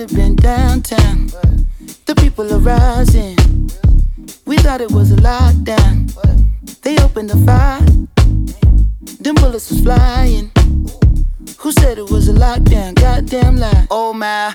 have been downtown. The people are rising. We thought it was a lockdown. They opened the fire. Them bullets was flying. Who said it was a lockdown? Goddamn lie. Oh my,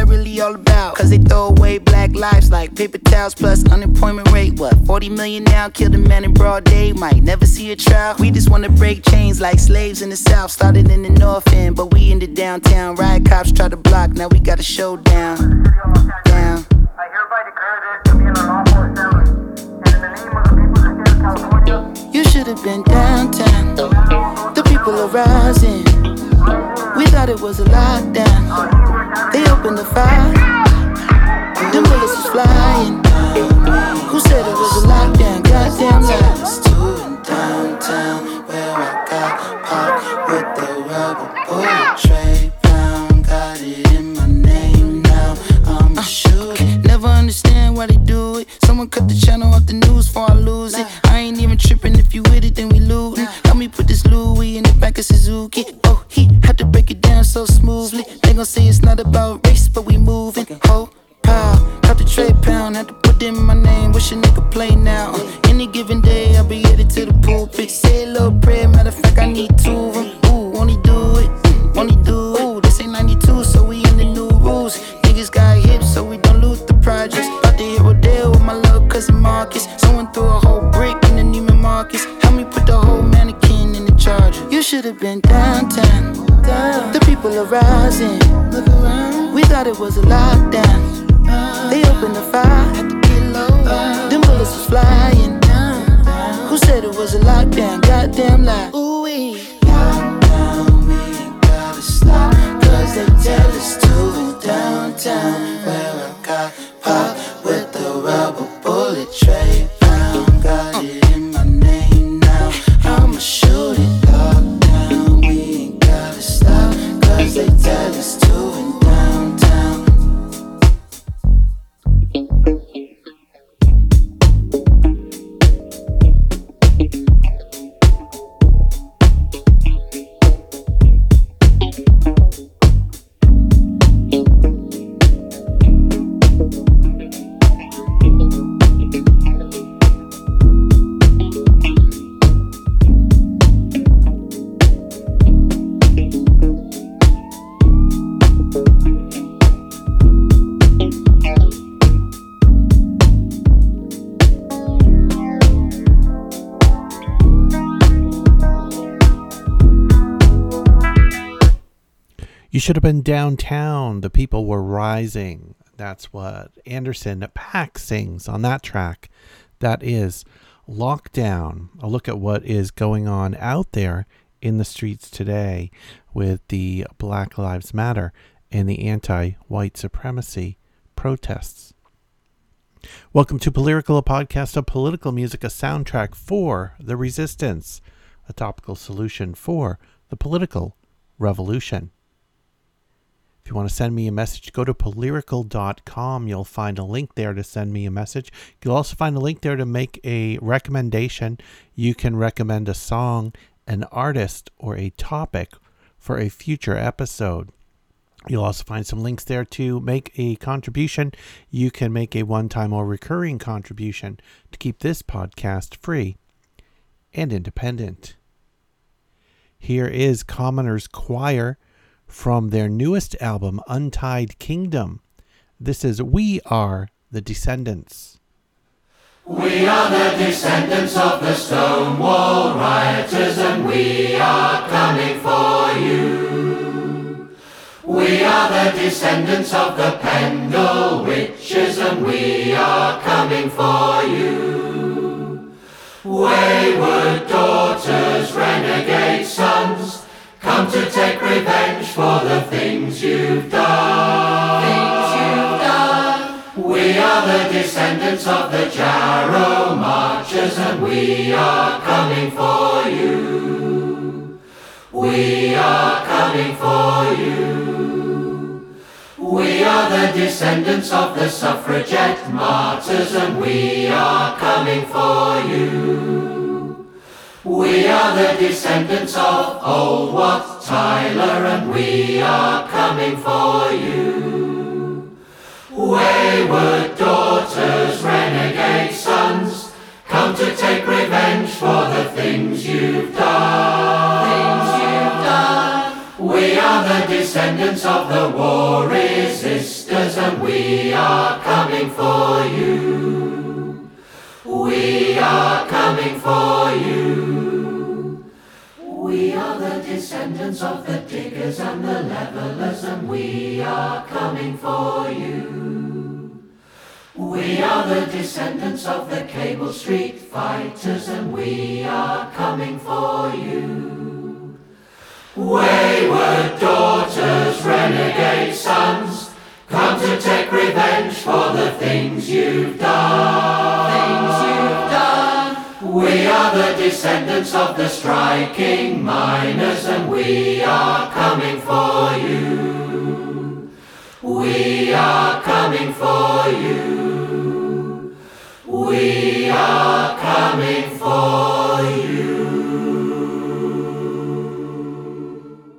really all about? Cause they throw away black lives like paper towels plus unemployment rate. What, 40 million now? Killed a man in broad day, might never see a trial. We just wanna break chains like slaves in the south. Started in the north end, but we in the downtown. Riot cops try to block, now we got a showdown. Down. I hereby declare this to be an unlawful assembly. In the name of the people of the state of California, You should have been downtown. The people are rising. We thought it was a lockdown. They opened the fire. Them bullets was flying. Who said it was a lockdown? Goddamn lies. downtown where I got popped with the rubber bullet tray pound. Got it in my name now. I'm a shooter. Never understand why they do it. Someone cut the channel off the news before I lose it. I ain't even tripping if you with it, then we lootin'. Help me put this Louis in the back of Suzuki. Oh, it down so smoothly. They gon' say it's not about race, but we moving. Ho, pow, cut the tray pound, had to put in my name. Wish a nigga play now. Uh, any given day, should have been downtown. The people were rising. That's what Anderson .Paak sings on that track. That is Lockdown. A look at what is going on out there in the streets today with the Black Lives Matter and the anti white supremacy protests. Welcome to Polyrical, a podcast of political music, a soundtrack for the resistance, a topical solution for the political revolution. If you want to send me a message, go to polyrical.com. You'll find a link there to send me a message. You'll also find a link there to make a recommendation. You can recommend a song, an artist, or a topic for a future episode. You'll also find some links there to make a contribution. You can make a one time or recurring contribution to keep this podcast free and independent. Here is Commoners Choir from their newest album, Untied Kingdom. This is We Are the Descendants. We are the descendants of the Stonewall rioters, and we are coming for you. We are the descendants of the Pendle witches, and we are coming for you. Wayward daughters, renegade sons, come to take revenge for the things you've done. We are the descendants of the Jarrow Marchers, and we are coming for you. We are coming for you. We are the descendants of the suffragette martyrs, and we are coming for you. We are the descendants of oh, old Wat Tyler, and we are coming for you. Wayward daughters, renegade sons, come to take revenge for the things you've done. Things you've done. We are the descendants of the war resistors, and we are coming for you. We are coming for you. Of the diggers and the levelers, and we are coming for you. We are the descendants of the Cable Street fighters, and we are coming for you. Wayward daughters, renegade sons, come to take revenge for the things you've done. We are the descendants of the striking miners, and we are coming for you. We are coming for you. We are coming for you.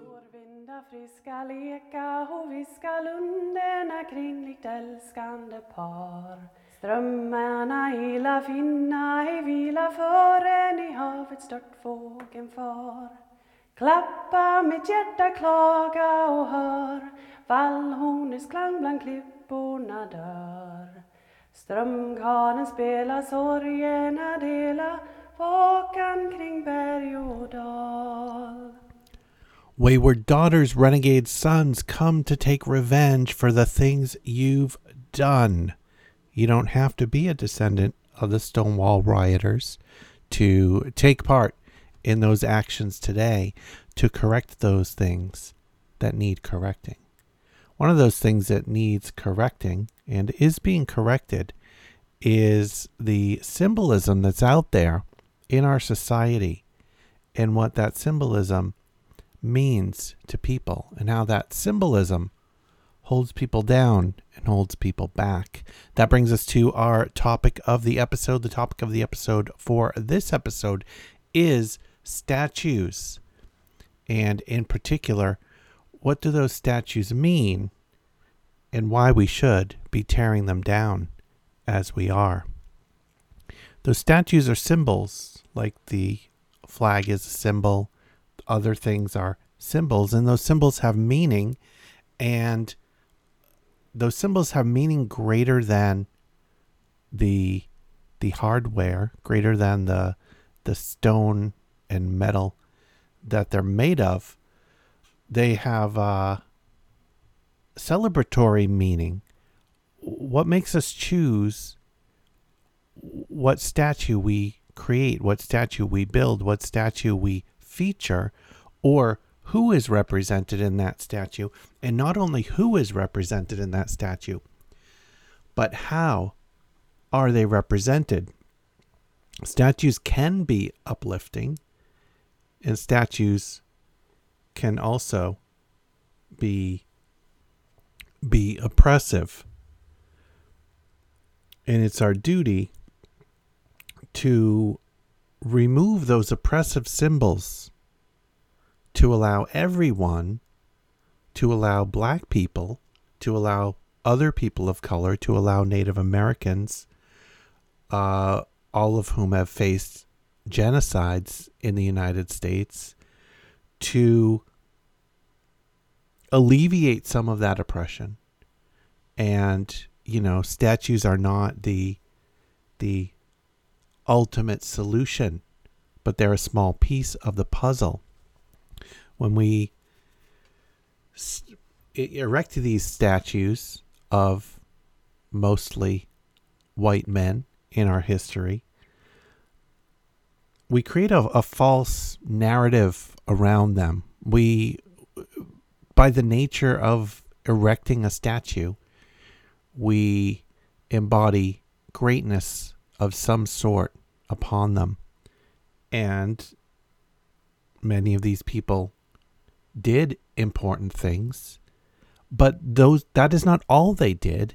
Vårvindar er friska er leka och viska lunderna kring likt älskande par. Strömmarna illa finna ej vila förrän i havet stört fågeln far. Klappa mitt hjärta klaga och hör vallhornets klang bland klipporna dör. Strömkaren spelar sorgerna dela vakan kring berg och dal. Wayward daughters, renegade sons, come to take revenge for the things you've done. You don't have to be a descendant of the Stonewall rioters to take part in those actions today to correct those things that need correcting. One of those things that needs correcting and is being corrected is the symbolism that's out there in our society and what that symbolism means to people and how that symbolism holds people down and holds people back. That brings us to our topic of the episode. The topic of the episode for this episode is statues. And in particular, what do those statues mean and why we should be tearing them down as we are. Those statues are symbols, like the flag is a symbol, other things are symbols, and those symbols have meaning, and those symbols have meaning greater than the the hardware, greater than the the stone and metal that they're made of. They have uh, celebratory meaning. What makes us choose what statue we create, what statue we build, what statue we feature, or who is represented in that statue, and not only who is represented in that statue, but how are they represented? Statues can be uplifting, and statues can also be be oppressive. And it's our duty to remove those oppressive symbols to allow everyone, to allow black people, to allow other people of color, to allow Native Americans, uh, all of whom have faced genocides in the United States, to alleviate some of that oppression. And, you know, statues are not the the ultimate solution, but they're a small piece of the puzzle. When we s- erect these statues of mostly white men in our history, we create a, a false narrative around them. We, by the nature of erecting a statue, we embody greatness of some sort upon them. And many of these people did important things, but those that is not all they did.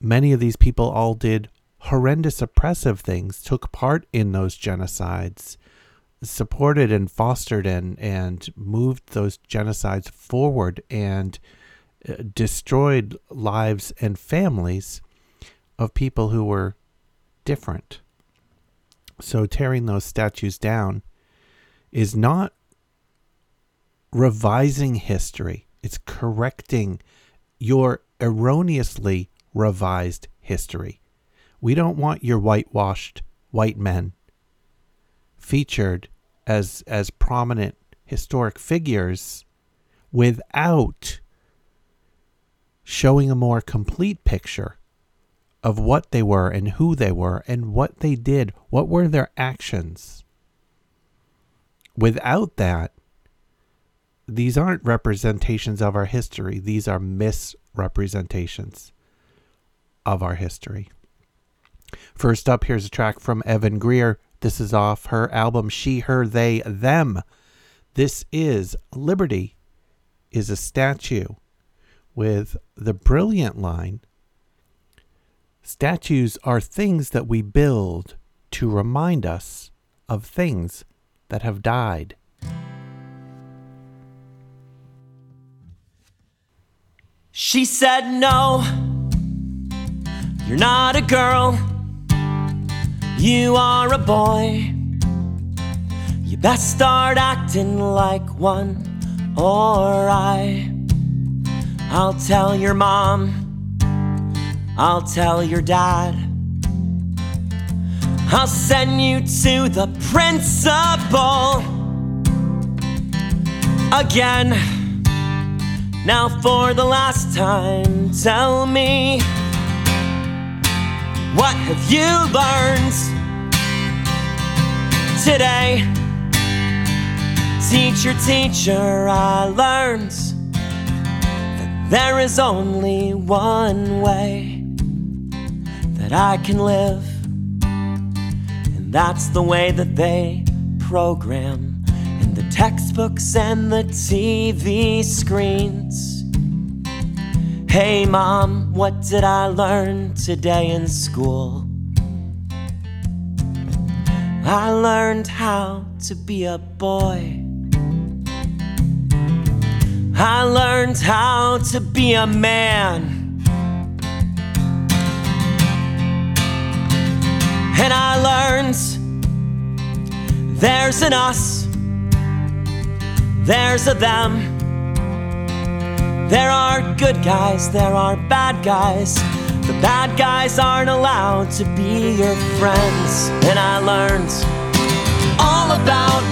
Many of these people all did horrendous oppressive things, took part in those genocides, supported and fostered and and moved those genocides forward and uh, destroyed lives and families of people who were different. So tearing those statues down is not revising history, it's correcting your erroneously revised history. We don't want your whitewashed white men featured as as prominent historic figures without showing a more complete picture of what they were and who they were and what they did, what were their actions. Without that, these aren't representations of our history, these are misrepresentations of our history. First up, here's a track from Evan Greer. This is off her album She, Her, They, Them. This is Liberty is a statue with the brilliant line Statues are things that we build to remind us of things that have died. She said, No, you're not a girl, you are a boy. You best start acting like one, or I. I'll tell your mom, I'll tell your dad. I'll send you to the principal again. Now, for the last time, tell me what have you learned today? Teacher, teacher, I learned that there is only one way that I can live, and that's the way that they program in the textbooks and the TV screens. Hey, mom, what did I learn today in school? I learned how to be a boy. I learned how to be a man. And I learned there's an us, there's a them. There are good guys, there are bad guys. The bad guys aren't allowed to be your friends. And I learned all about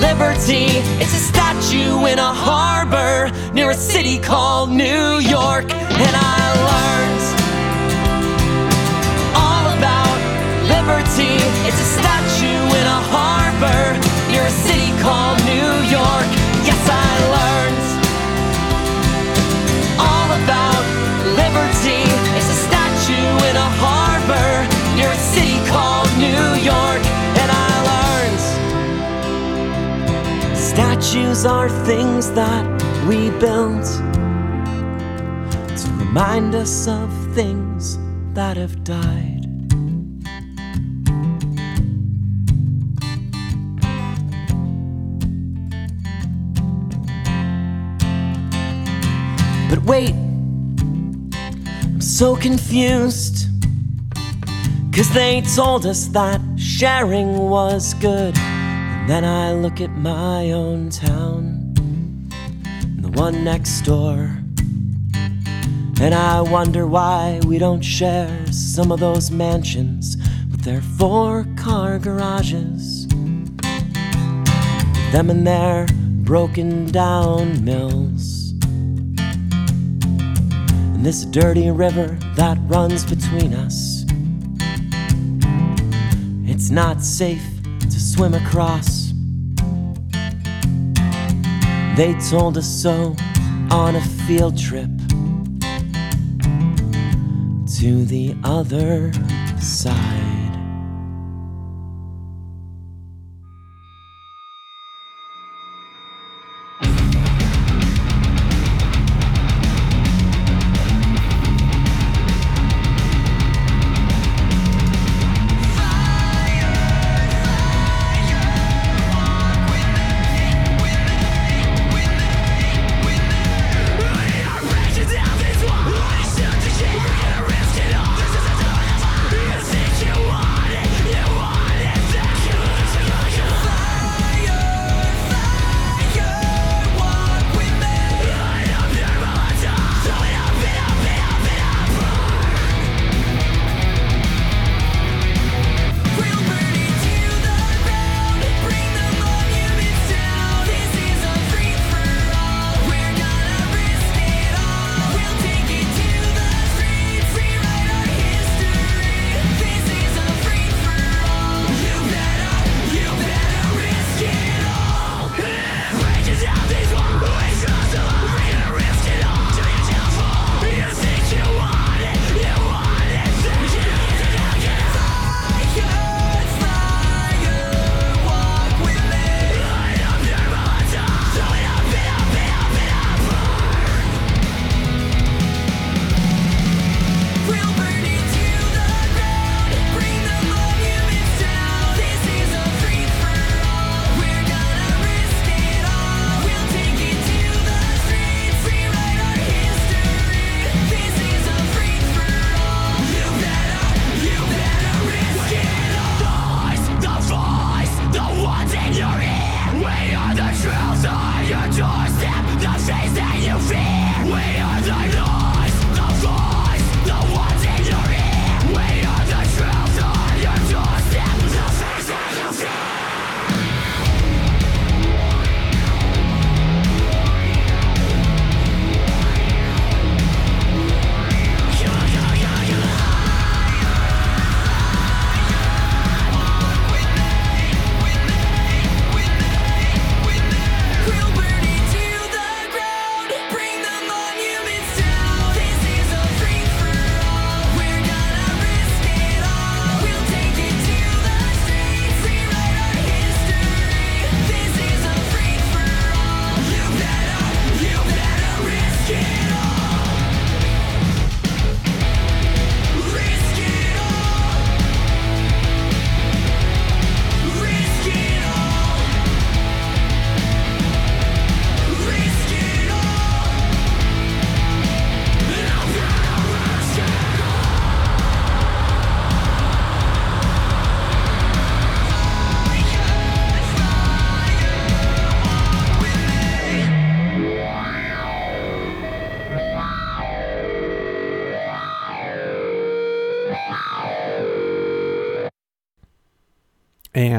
liberty. It's a statue in a harbor near a city called New York. And I learned all about liberty. It's a statue statues are things that we built to remind us of things that have died. But wait, I'm so confused. Cause they told us that sharing was good. Then I look at my own town the one next door. And I wonder why we don't share some of those mansions with their four car garages. Them and their broken down mills. And this dirty river that runs between us. It's not safe swim across. They told us so on a field trip to the other side.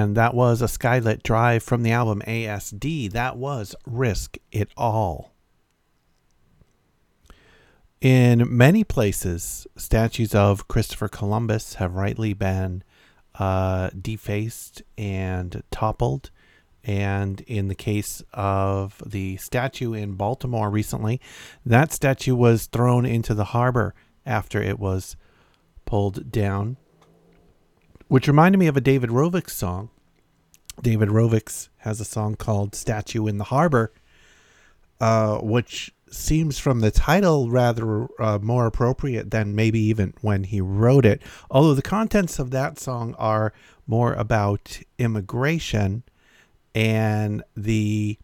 And that was a Skylit Drive from the album ASD. That was Risk It All. In many places, statues of Christopher Columbus have rightly been uh, defaced and toppled. And in the case of the statue in Baltimore recently, that statue was thrown into the harbor after it was pulled down which reminded me of a David Rovics song. David Rovics has a song called Statue in the Harbor, uh, which seems from the title rather uh, more appropriate than maybe even when he wrote it. Although the contents of that song are more about immigration and the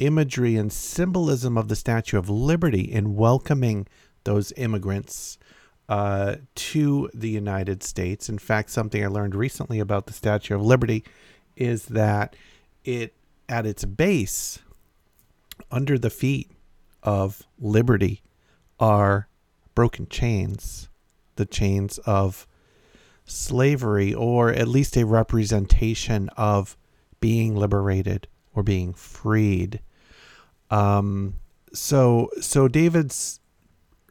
imagery and symbolism of the Statue of Liberty in welcoming those immigrants uh, to the United States. In fact, something I learned recently about the Statue of Liberty is that it, at its base, under the feet of liberty, are broken chains, the chains of slavery, or at least a representation of being liberated or being freed. Um, so, so David's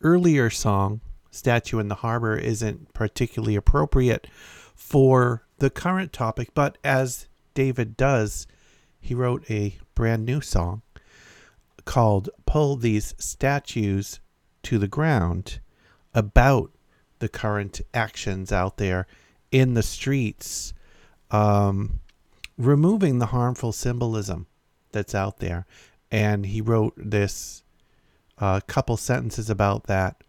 earlier song statue in the harbor isn't particularly appropriate for the current topic, but as David does, he wrote a brand new song called Pull These Statues to the Ground about the current actions out there in the streets, um, removing the harmful symbolism that's out there. And he wrote this uh, couple sentences about that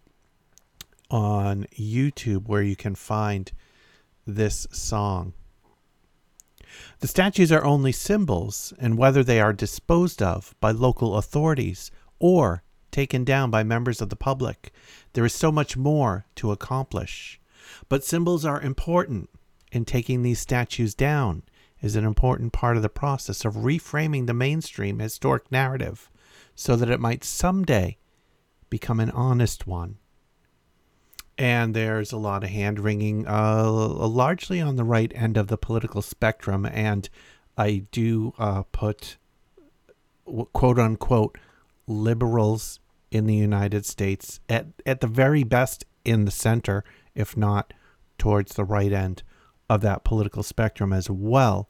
on YouTube where you can find this song. The statues are only symbols, and whether they are disposed of by local authorities or taken down by members of the public, there is so much more to accomplish. But symbols are important, and taking these statues down is an important part of the process of reframing the mainstream historic narrative so that it might someday become an honest one. And there's a lot of hand wringing, uh, largely on the right end of the political spectrum. And I do uh, put quote unquote liberals in the United States at, at the very best in the center, if not towards the right end of that political spectrum as well.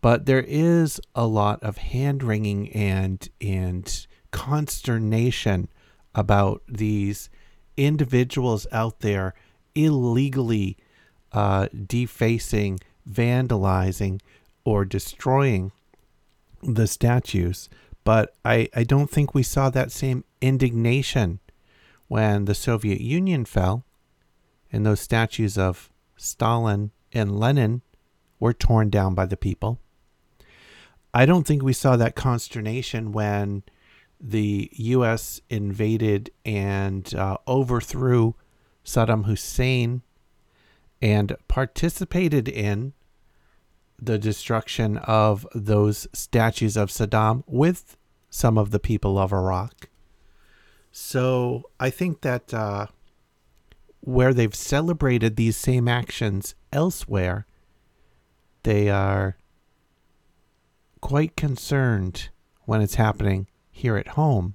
But there is a lot of hand wringing and and consternation about these individuals out there illegally uh, defacing, vandalizing, or destroying the statues. But I, I don't think we saw that same indignation when the Soviet Union fell and those statues of Stalin and Lenin were torn down by the people. I don't think we saw that consternation when the U.S. invaded and uh, overthrew Saddam Hussein and participated in the destruction of those statues of Saddam with some of the people of Iraq. So I think that uh, where they've celebrated these same actions elsewhere, they are quite concerned when it's happening here at home.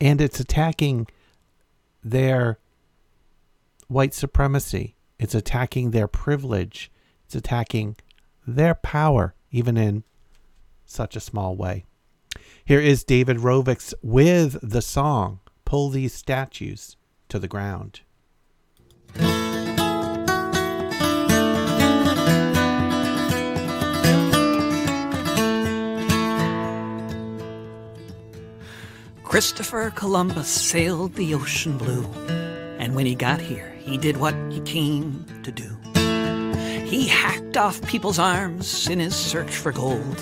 And it's attacking their white supremacy. It's attacking their privilege. It's attacking their power, even in such a small way. Here is David Rovics with the song Pull These Statues to the Ground. Christopher Columbus sailed the ocean blue, and when he got here, he did what he came to do. He hacked off people's arms in his search for gold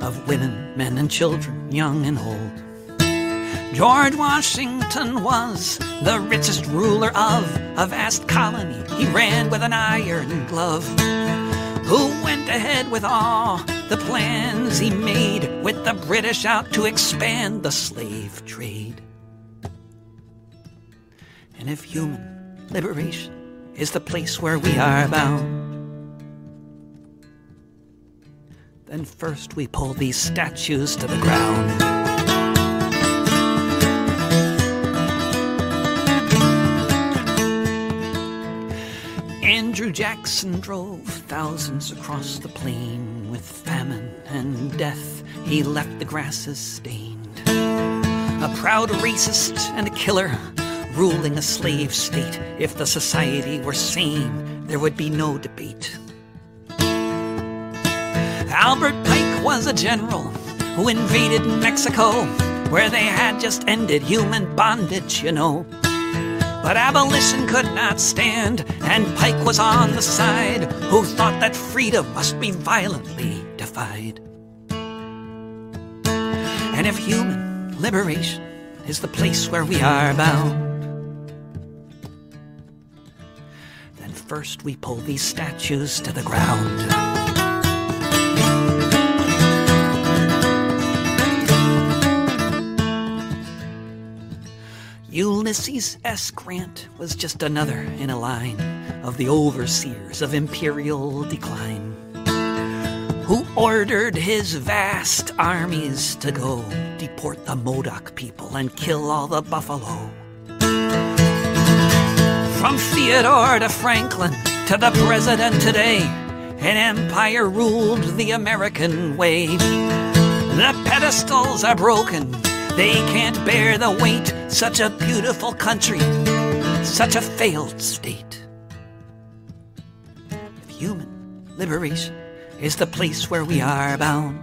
of women, men, and children, young and old. George Washington was the richest ruler of a vast colony. He ran with an iron glove who went ahead with all the plans he made the British out to expand the slave trade. And if human liberation is the place where we are bound, then first we pull these statues to the ground. Andrew Jackson drove thousands across the plain with famine and death. He left the grasses stained. A proud racist and a killer ruling a slave state. If the society were sane, there would be no debate. Albert Pike was a general who invaded Mexico, where they had just ended human bondage, you know. But abolition could not stand, and Pike was on the side who thought that freedom must be violently defied. And if human liberation is the place where we are bound, then first we pull these statues to the ground. Ulysses S. Grant was just another in a line of the overseers of imperial decline, who ordered his vast armies to go deport the Modoc people and kill all the buffalo. From Theodore to Franklin to the president today, an empire ruled the American way. The pedestals are broken they can't bear the weight, such a beautiful country such a failed state. Human liberation is the place where we are bound,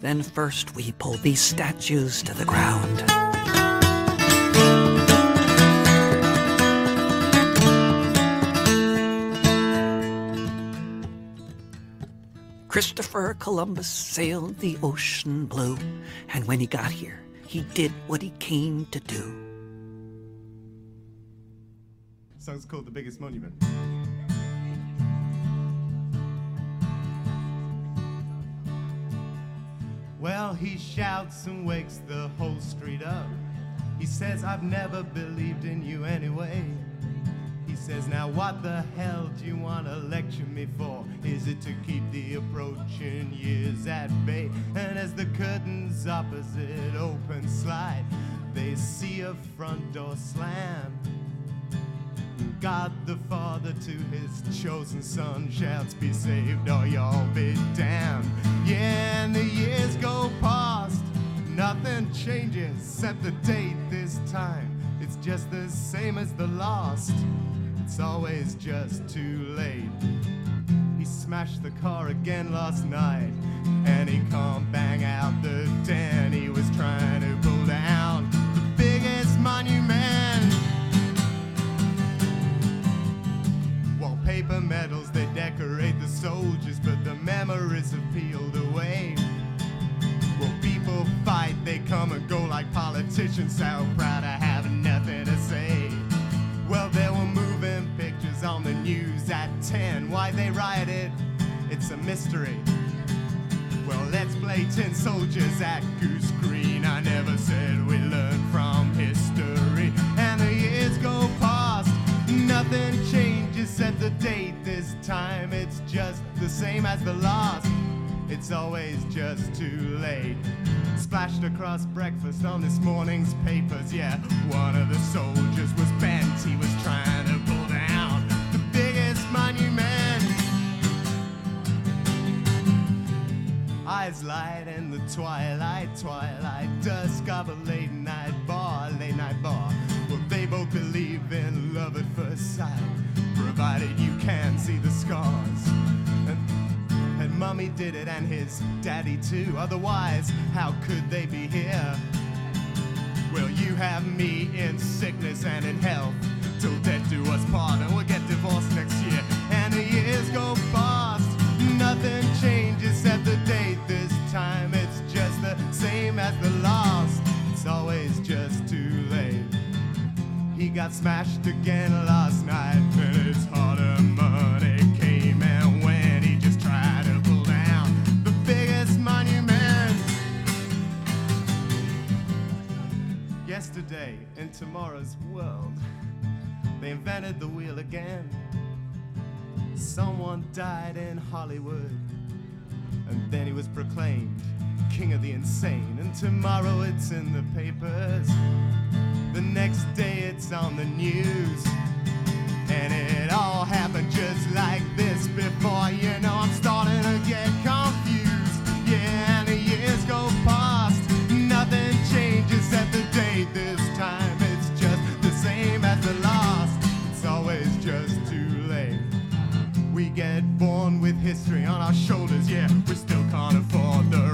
then first we pull these statues to the ground. Christopher Columbus sailed the ocean blue, and when he got here, he did what he came to do. Song's called The Biggest Monument. Well, he shouts and wakes the whole street up. He says, I've never believed in you anyway. He says, Now what the hell do you want to lecture me for? Is it to keep the approaching years at bay? And as the curtains opposite open slide, they see a front door slam. God the Father to his chosen son shouts, Be saved or y'all be damned. Yeah, and the years go past, nothing changes except the date this time. It's just the same as the last, it's always just too late. He smashed the car again last night, and he can't bang out the den he was trying to pull down. The biggest monument. Wallpaper medals, they decorate the soldiers, but the memories have peeled away. Well, people fight, they come and go like politicians, so proud of having nothing to say. Well, there were moving pictures on the news at 10. Why they rioted, it's a mystery. Well, let's play tin soldiers at Goose Green. I never said we learned from history. And the years go nothing changes except the date this time. It's just the same as the last. It's always just too late. Splashed across breakfast on this morning's papers. Yeah, one of the soldiers was bent. He was trying to pull down the biggest monument. Eyes light in the twilight, twilight, dusk of a late at provided you can see the scars. And, and mommy did it, and his daddy too. Otherwise, how could they be here? Well, you have me in sickness and in health. Till death do us part, and we'll get divorced next year. And the years go fast, nothing changes except the date this time. It's just the same as the last. It's always just got smashed again last night, and his hard-earned money came and went. He just tried to pull down the biggest monument. Yesterday, in tomorrow's world, they invented the wheel again. Someone died in Hollywood, and then he was proclaimed king of the insane. And tomorrow it's in the papers, the next day it's on the news. And it all happened just like this before, you know, I'm starting to get confused. Yeah, and the years go past, nothing changes at the date this time. It's just the same as the last, it's always just too late. We get born with history on our shoulders, yeah, we still can't afford the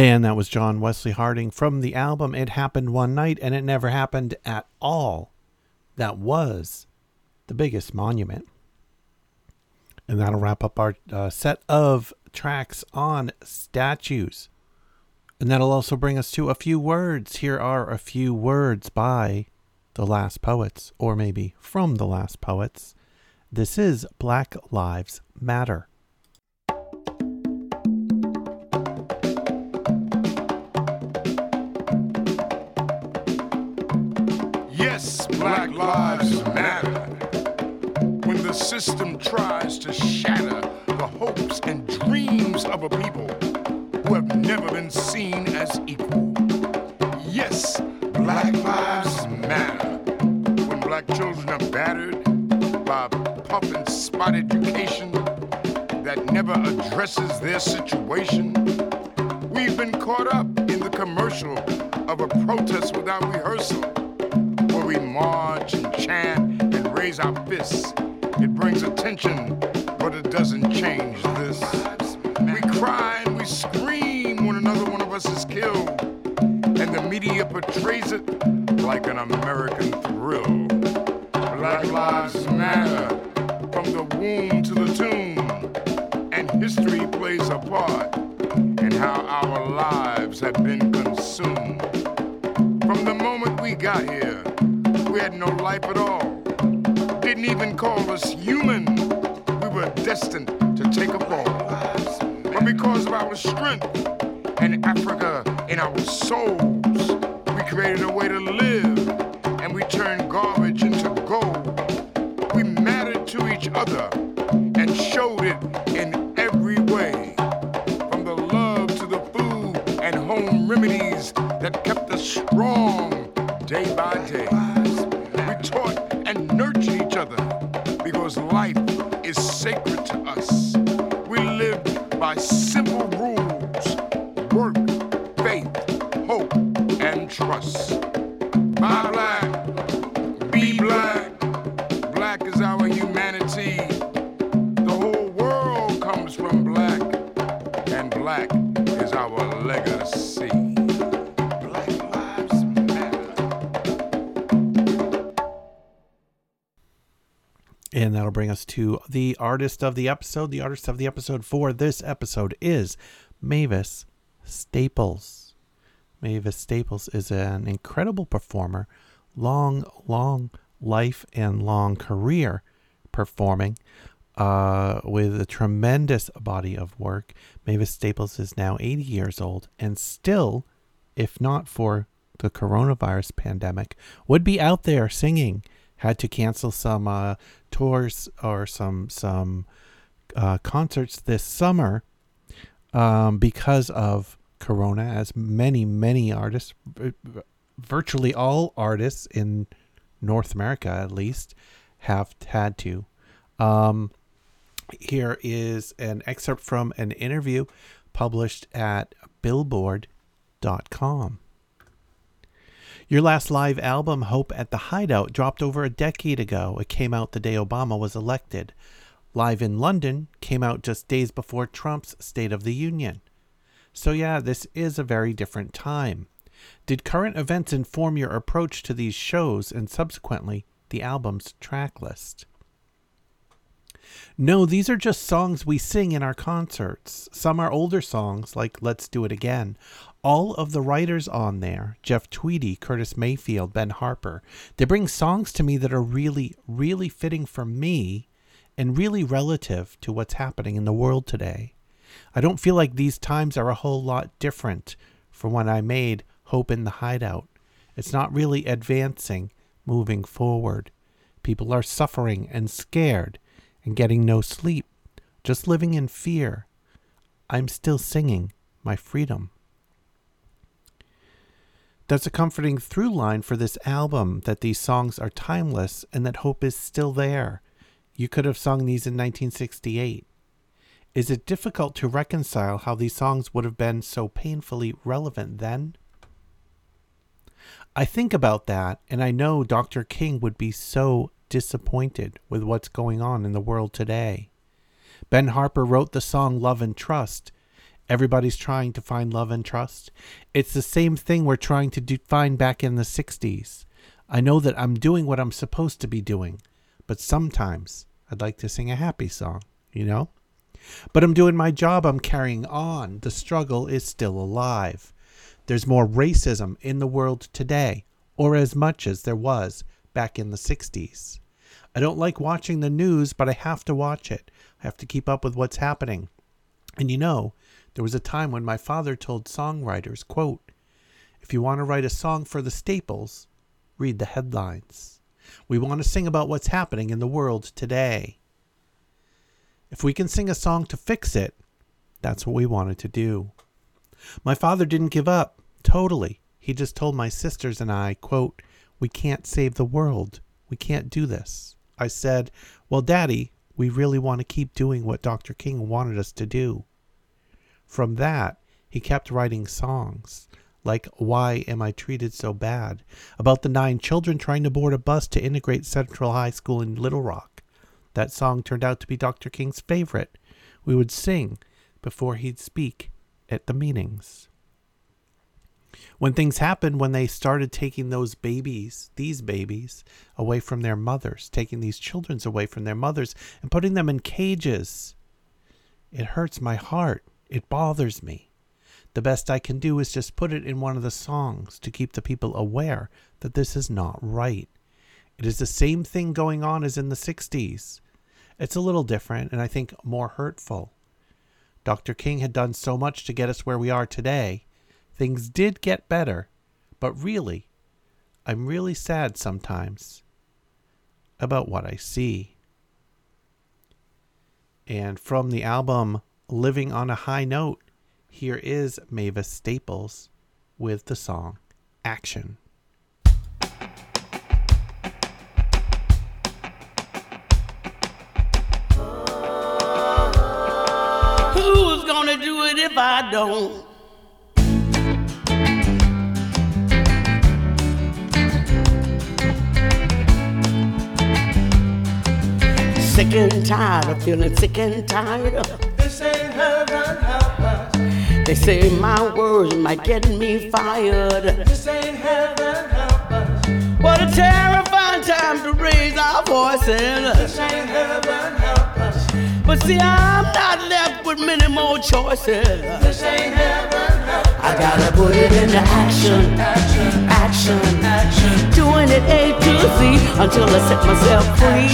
And that was John Wesley Harding from the album It Happened One Night and It Never Happened at All. That was the biggest monument. And that'll wrap up our uh, set of tracks on statues. And that'll also bring us to a few words. Here are a few words by the last poets, or maybe from the last poets. This is Black Lives Matter. Lives Matter. When the system tries to shatter the hopes and dreams of a people who have never been seen as equal. Yes, Black Lives Matter. When black children are battered by puff and spot education that never addresses their situation. We've been caught up in the commercial of a protest without rehearsal, we march and chant and raise our fists. It brings attention, but it doesn't change this. We cry and we scream when another one of us is killed, and the media portrays it like an American thrill. Black Lives Matter, from the womb to the tomb, and history plays a part in how our lives have been consumed. From the moment we got here, we had no life at all. Didn't even call us human. We were destined to take a fall. But because of our strength and Africa in our souls, we created a way to live and we turned garbage into gold. We mattered to each other and showed it in every way. From the love to the food and home remedies that kept us strong day by day. To the artist of the episode. The artist of the episode for this episode is Mavis Staples. Mavis Staples is an incredible performer, long, long life and long career performing uh, with a tremendous body of work. Mavis Staples is now 80 years old and still, if not for the coronavirus pandemic, would be out there singing. Had to cancel some uh, tours or some some uh, concerts this summer um, because of Corona, as many many artists, virtually all artists in North America at least, have had to. Um, here is an excerpt from an interview published at Billboard.com. Your last live album, Hope at the Hideout, dropped over a decade ago. It came out the day Obama was elected. Live in London came out just days before Trump's State of the Union. So, yeah, this is a very different time. Did current events inform your approach to these shows and subsequently the album's track list? No, these are just songs we sing in our concerts. Some are older songs, like Let's Do It Again. All of the writers on there Jeff Tweedy, Curtis Mayfield, Ben Harper they bring songs to me that are really, really fitting for me and really relative to what's happening in the world today. I don't feel like these times are a whole lot different from when I made Hope in the Hideout. It's not really advancing, moving forward. People are suffering and scared and getting no sleep, just living in fear. I'm still singing my freedom. That's a comforting through line for this album that these songs are timeless and that hope is still there. You could have sung these in 1968. Is it difficult to reconcile how these songs would have been so painfully relevant then? I think about that, and I know Dr. King would be so disappointed with what's going on in the world today. Ben Harper wrote the song Love and Trust. Everybody's trying to find love and trust. It's the same thing we're trying to do, find back in the 60s. I know that I'm doing what I'm supposed to be doing, but sometimes I'd like to sing a happy song, you know? But I'm doing my job, I'm carrying on. The struggle is still alive. There's more racism in the world today, or as much as there was back in the 60s. I don't like watching the news, but I have to watch it. I have to keep up with what's happening. And you know, there was a time when my father told songwriters, quote, if you want to write a song for the staples, read the headlines. We want to sing about what's happening in the world today. If we can sing a song to fix it, that's what we wanted to do. My father didn't give up, totally. He just told my sisters and I, quote, We can't save the world. We can't do this. I said, Well, Daddy, we really want to keep doing what Dr. King wanted us to do. From that, he kept writing songs like Why Am I Treated So Bad? about the nine children trying to board a bus to integrate Central High School in Little Rock. That song turned out to be Dr. King's favorite. We would sing before he'd speak at the meetings. When things happened, when they started taking those babies, these babies, away from their mothers, taking these children away from their mothers and putting them in cages, it hurts my heart. It bothers me. The best I can do is just put it in one of the songs to keep the people aware that this is not right. It is the same thing going on as in the 60s. It's a little different and I think more hurtful. Dr. King had done so much to get us where we are today. Things did get better, but really, I'm really sad sometimes about what I see. And from the album Living on a High Note, here is Mavis Staples with the song Action. Who's gonna do it if I don't? Sick and tired of feeling sick and tired of. This ain't heaven, help us. They say my words might get me fired. This ain't heaven, help us. What a terrifying time to raise our voices. This ain't heaven, help us. But see, I'm not left with many more choices. This ain't heaven, help us. I gotta put it into action, Action, action, action. doing it A to Z until I set myself free.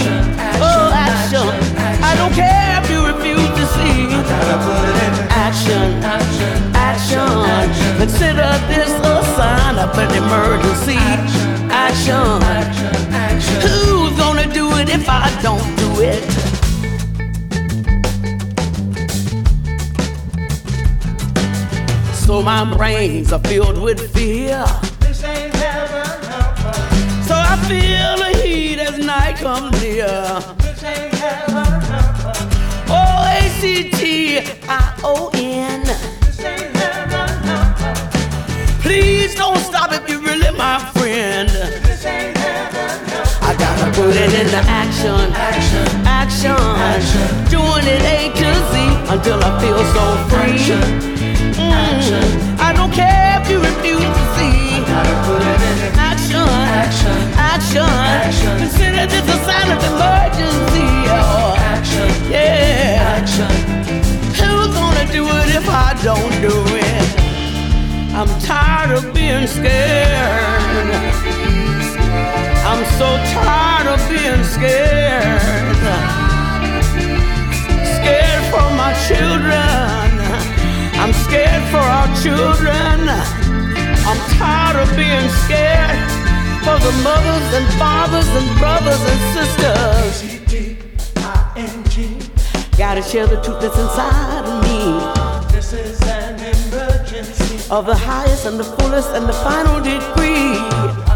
Oh, action, I don't care see. Gotta put it into Action, action, action, consider this a sign of an emergency. Action, action, action. who's gonna do it if I don't do it? So my brains are filled with fear. This ain't heaven, help us. So I feel the heat as night comes near. C T I O N. Please don't stop if you're really my friend. I gotta put it into action, Action, action, Action. doing it A to Z until I feel so free. Mm. I don't care if you refuse to see. Action. action, Action. Consider this a sign of emergency. Action, yeah. action. Who's gonna do it if I don't do it? I'm tired of being scared. I'm so tired of being scared. Scared for my children. I'm scared for our children. I'm tired of being scared for the mothers and fathers and brothers and sisters. Gotta share the truth that's inside of me. This is an emergency. of the highest and the fullest and the final degree.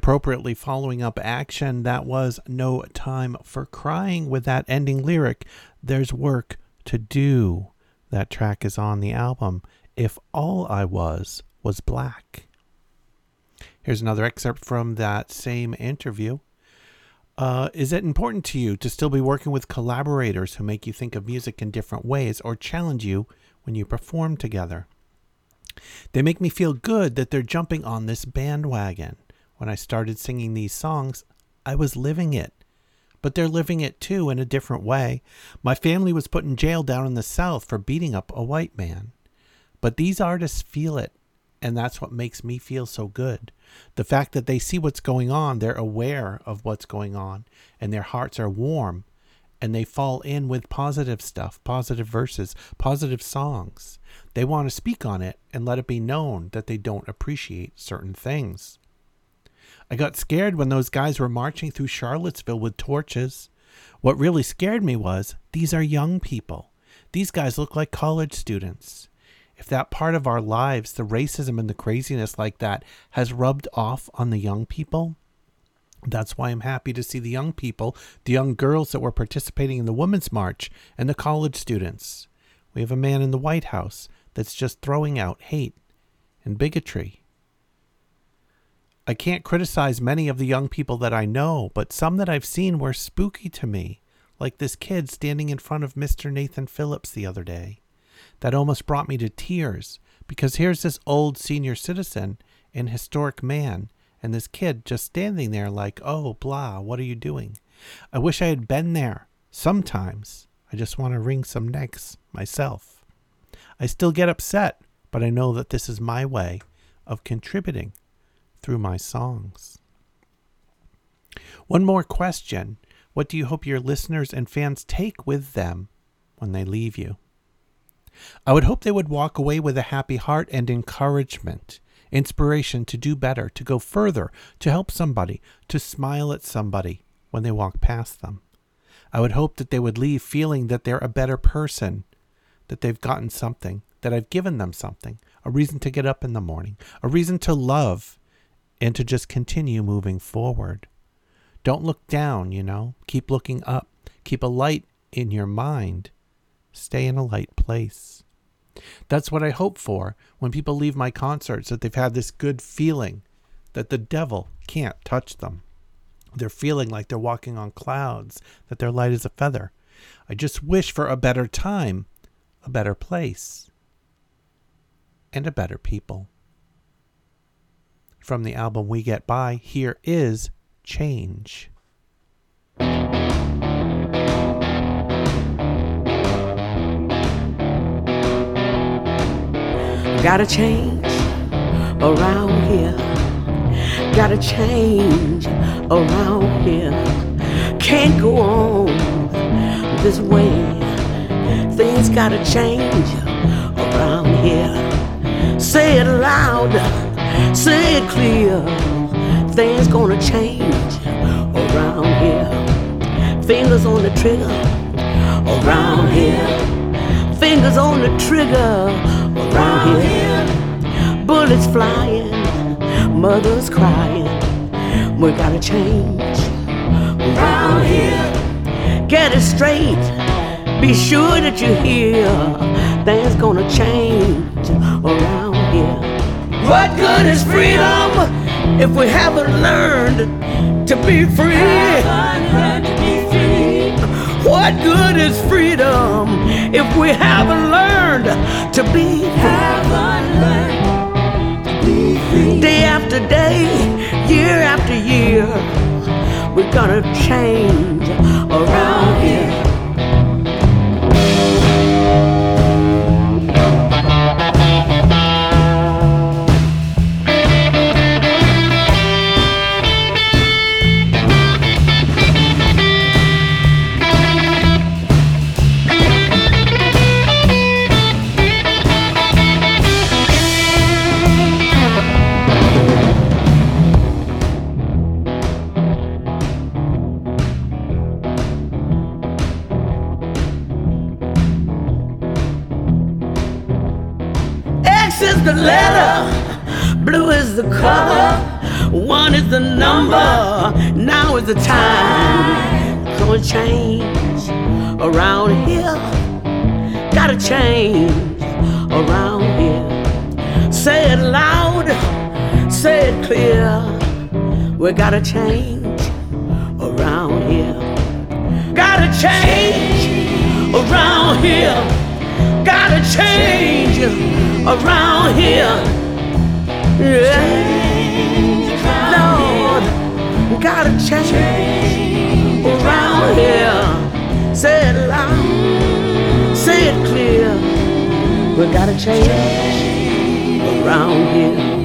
Appropriately following up action, that was No Time for Crying with that ending lyric, There's Work to Do. That track is on the album, If All I Was Was Black. Here's another excerpt from that same interview. Uh, is it important to you to still be working with collaborators who make you think of music in different ways or challenge you when you perform together? They make me feel good that they're jumping on this bandwagon. When I started singing these songs, I was living it. But they're living it too in a different way. My family was put in jail down in the South for beating up a white man. But these artists feel it, and that's what makes me feel so good. The fact that they see what's going on, they're aware of what's going on, and their hearts are warm, and they fall in with positive stuff, positive verses, positive songs. They want to speak on it and let it be known that they don't appreciate certain things. I got scared when those guys were marching through Charlottesville with torches. What really scared me was these are young people. These guys look like college students. If that part of our lives, the racism and the craziness like that, has rubbed off on the young people, that's why I'm happy to see the young people, the young girls that were participating in the Women's March, and the college students. We have a man in the White House that's just throwing out hate and bigotry. I can't criticize many of the young people that I know, but some that I've seen were spooky to me, like this kid standing in front of Mr. Nathan Phillips the other day. That almost brought me to tears because here's this old senior citizen and historic man, and this kid just standing there like, oh, blah, what are you doing? I wish I had been there. Sometimes I just want to wring some necks myself. I still get upset, but I know that this is my way of contributing through my songs. One more question What do you hope your listeners and fans take with them when they leave you? I would hope they would walk away with a happy heart and encouragement, inspiration to do better, to go further, to help somebody, to smile at somebody when they walk past them. I would hope that they would leave feeling that they're a better person, that they've gotten something, that I've given them something, a reason to get up in the morning, a reason to love, and to just continue moving forward. Don't look down, you know. Keep looking up. Keep a light in your mind. Stay in a light place. That's what I hope for when people leave my concerts, that they've had this good feeling that the devil can't touch them. They're feeling like they're walking on clouds, that they're light as a feather. I just wish for a better time, a better place, and a better people. From the album We Get By, here is Change. Gotta change around here. Gotta change around here. Can't go on this way. Things gotta change around here. Say it loud, say it clear. Things gonna change around here. Fingers on the trigger around here. Fingers on the trigger around here. Bullets flying, mothers crying. We gotta change around here. Get it straight. Be sure that you hear things gonna change around here. What good is freedom if we haven't learned to be free? What good is freedom if we haven't learned to be free? Day after day, year after year, we're gonna change around here. the time. Gonna change around here. Gotta change around here. Say it loud, say it clear. We gotta change around here. Gotta change around here. Gotta change around here. Yeah. We gotta change, change around here. Say it loud, say it clear. We gotta change, change around here.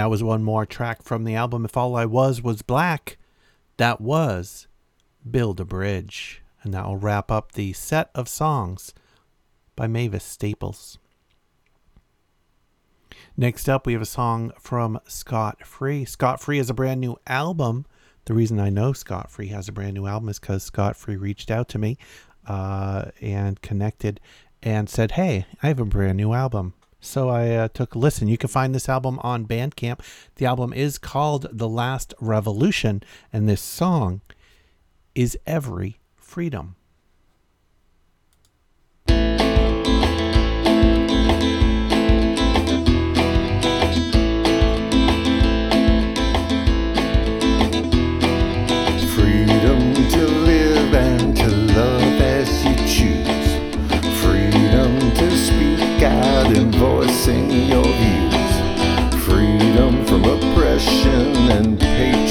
that was one more track from the album. If All I Was Was Black, that was Build a Bridge. And that will wrap up the set of songs by Mavis Staples. Next up, we have a song from Scott Free. Scott Free has a brand new album. The reason I know Scott Free has a brand new album is because Scott Free reached out to me uh, and connected and said, Hey, I have a brand new album. So I uh, took a listen. You can find this album on Bandcamp. The album is called The Last Revolution, and this song is Every Freedom. Oppression and patriarchy.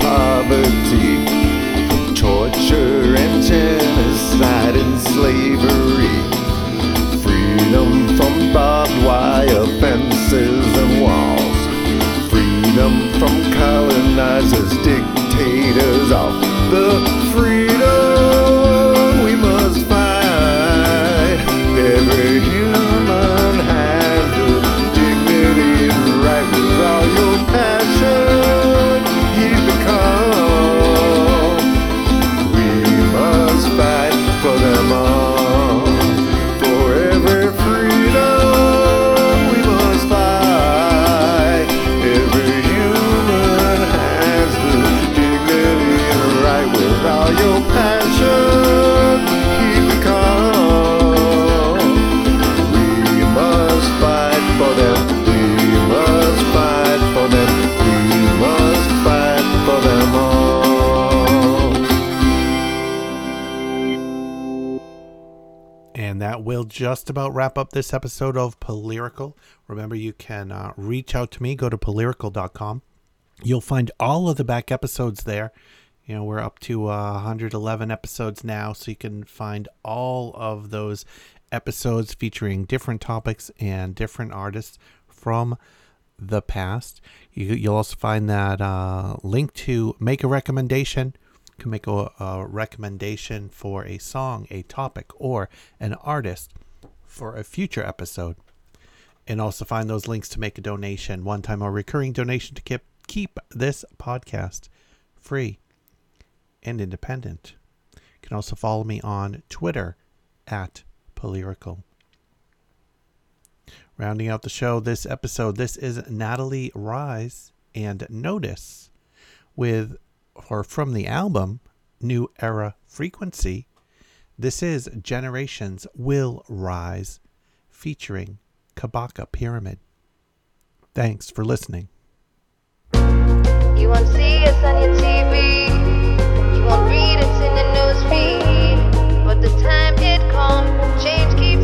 Poverty torture and genocide and slavery. Freedom from barbed wire fences and walls. Freedom from colonizers, dictators off the freedom just about wrap up this episode of Polyrical. Remember, you can uh, reach out to me. Go to polyrical.com. You'll find all of the back episodes there. You know, we're up to uh, 111 episodes now, so you can find all of those episodes featuring different topics and different artists from the past. You, you'll also find that uh, link to make a recommendation. You can make a, a recommendation for a song, a topic, or an artist for a future episode. And also find those links to make a donation, one time or recurring donation to keep, keep this podcast free and independent. You can also follow me on Twitter at Polyrical. Rounding out the show this episode, this is Nattali Rize and Notis with or from the album New Era Frequency. This is Generations Will Rise featuring Kabaka Pyramid. Thanks for listening. You won't see us on your TV. You won't read us in the news feed. But the time it come, change keeps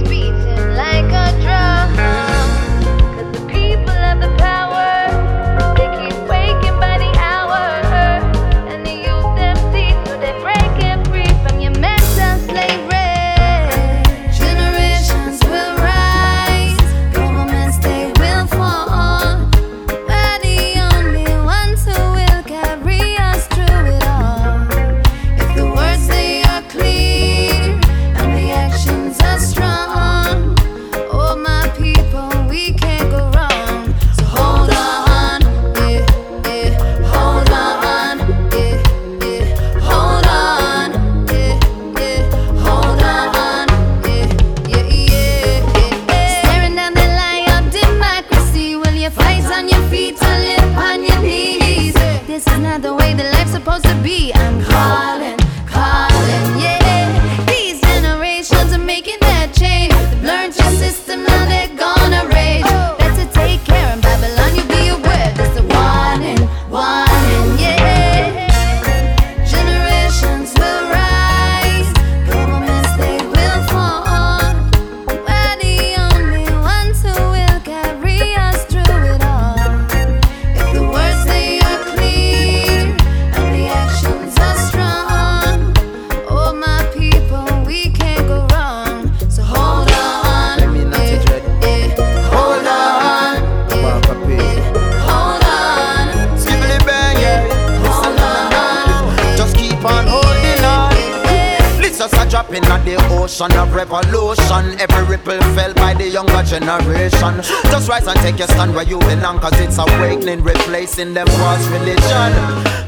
in the ocean of revolution. Every ripple felt by the younger generation. Just rise and take your stand where you belong, cause it's awakening, replacing them false religion.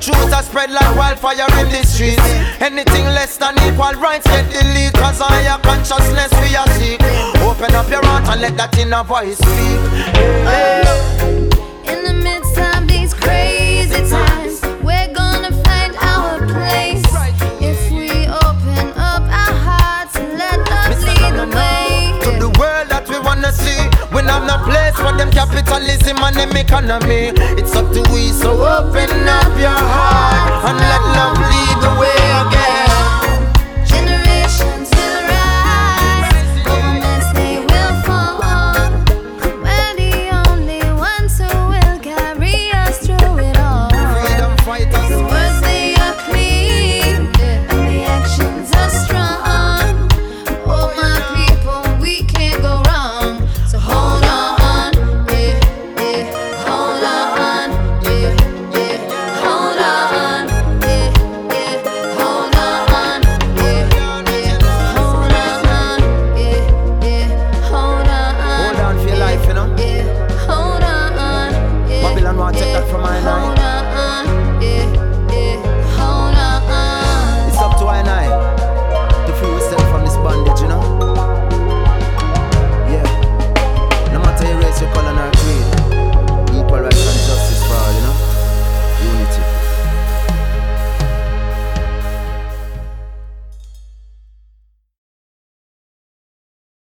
Truth has spread like wildfire in the streets. Anything less than equal rights get delete, cause your consciousness we are seek. Open up your heart and let that inner voice speak. Hey. Babylon have no place for them capitalism and them economy. It's up to we, so open up your heart and let love lead the way again.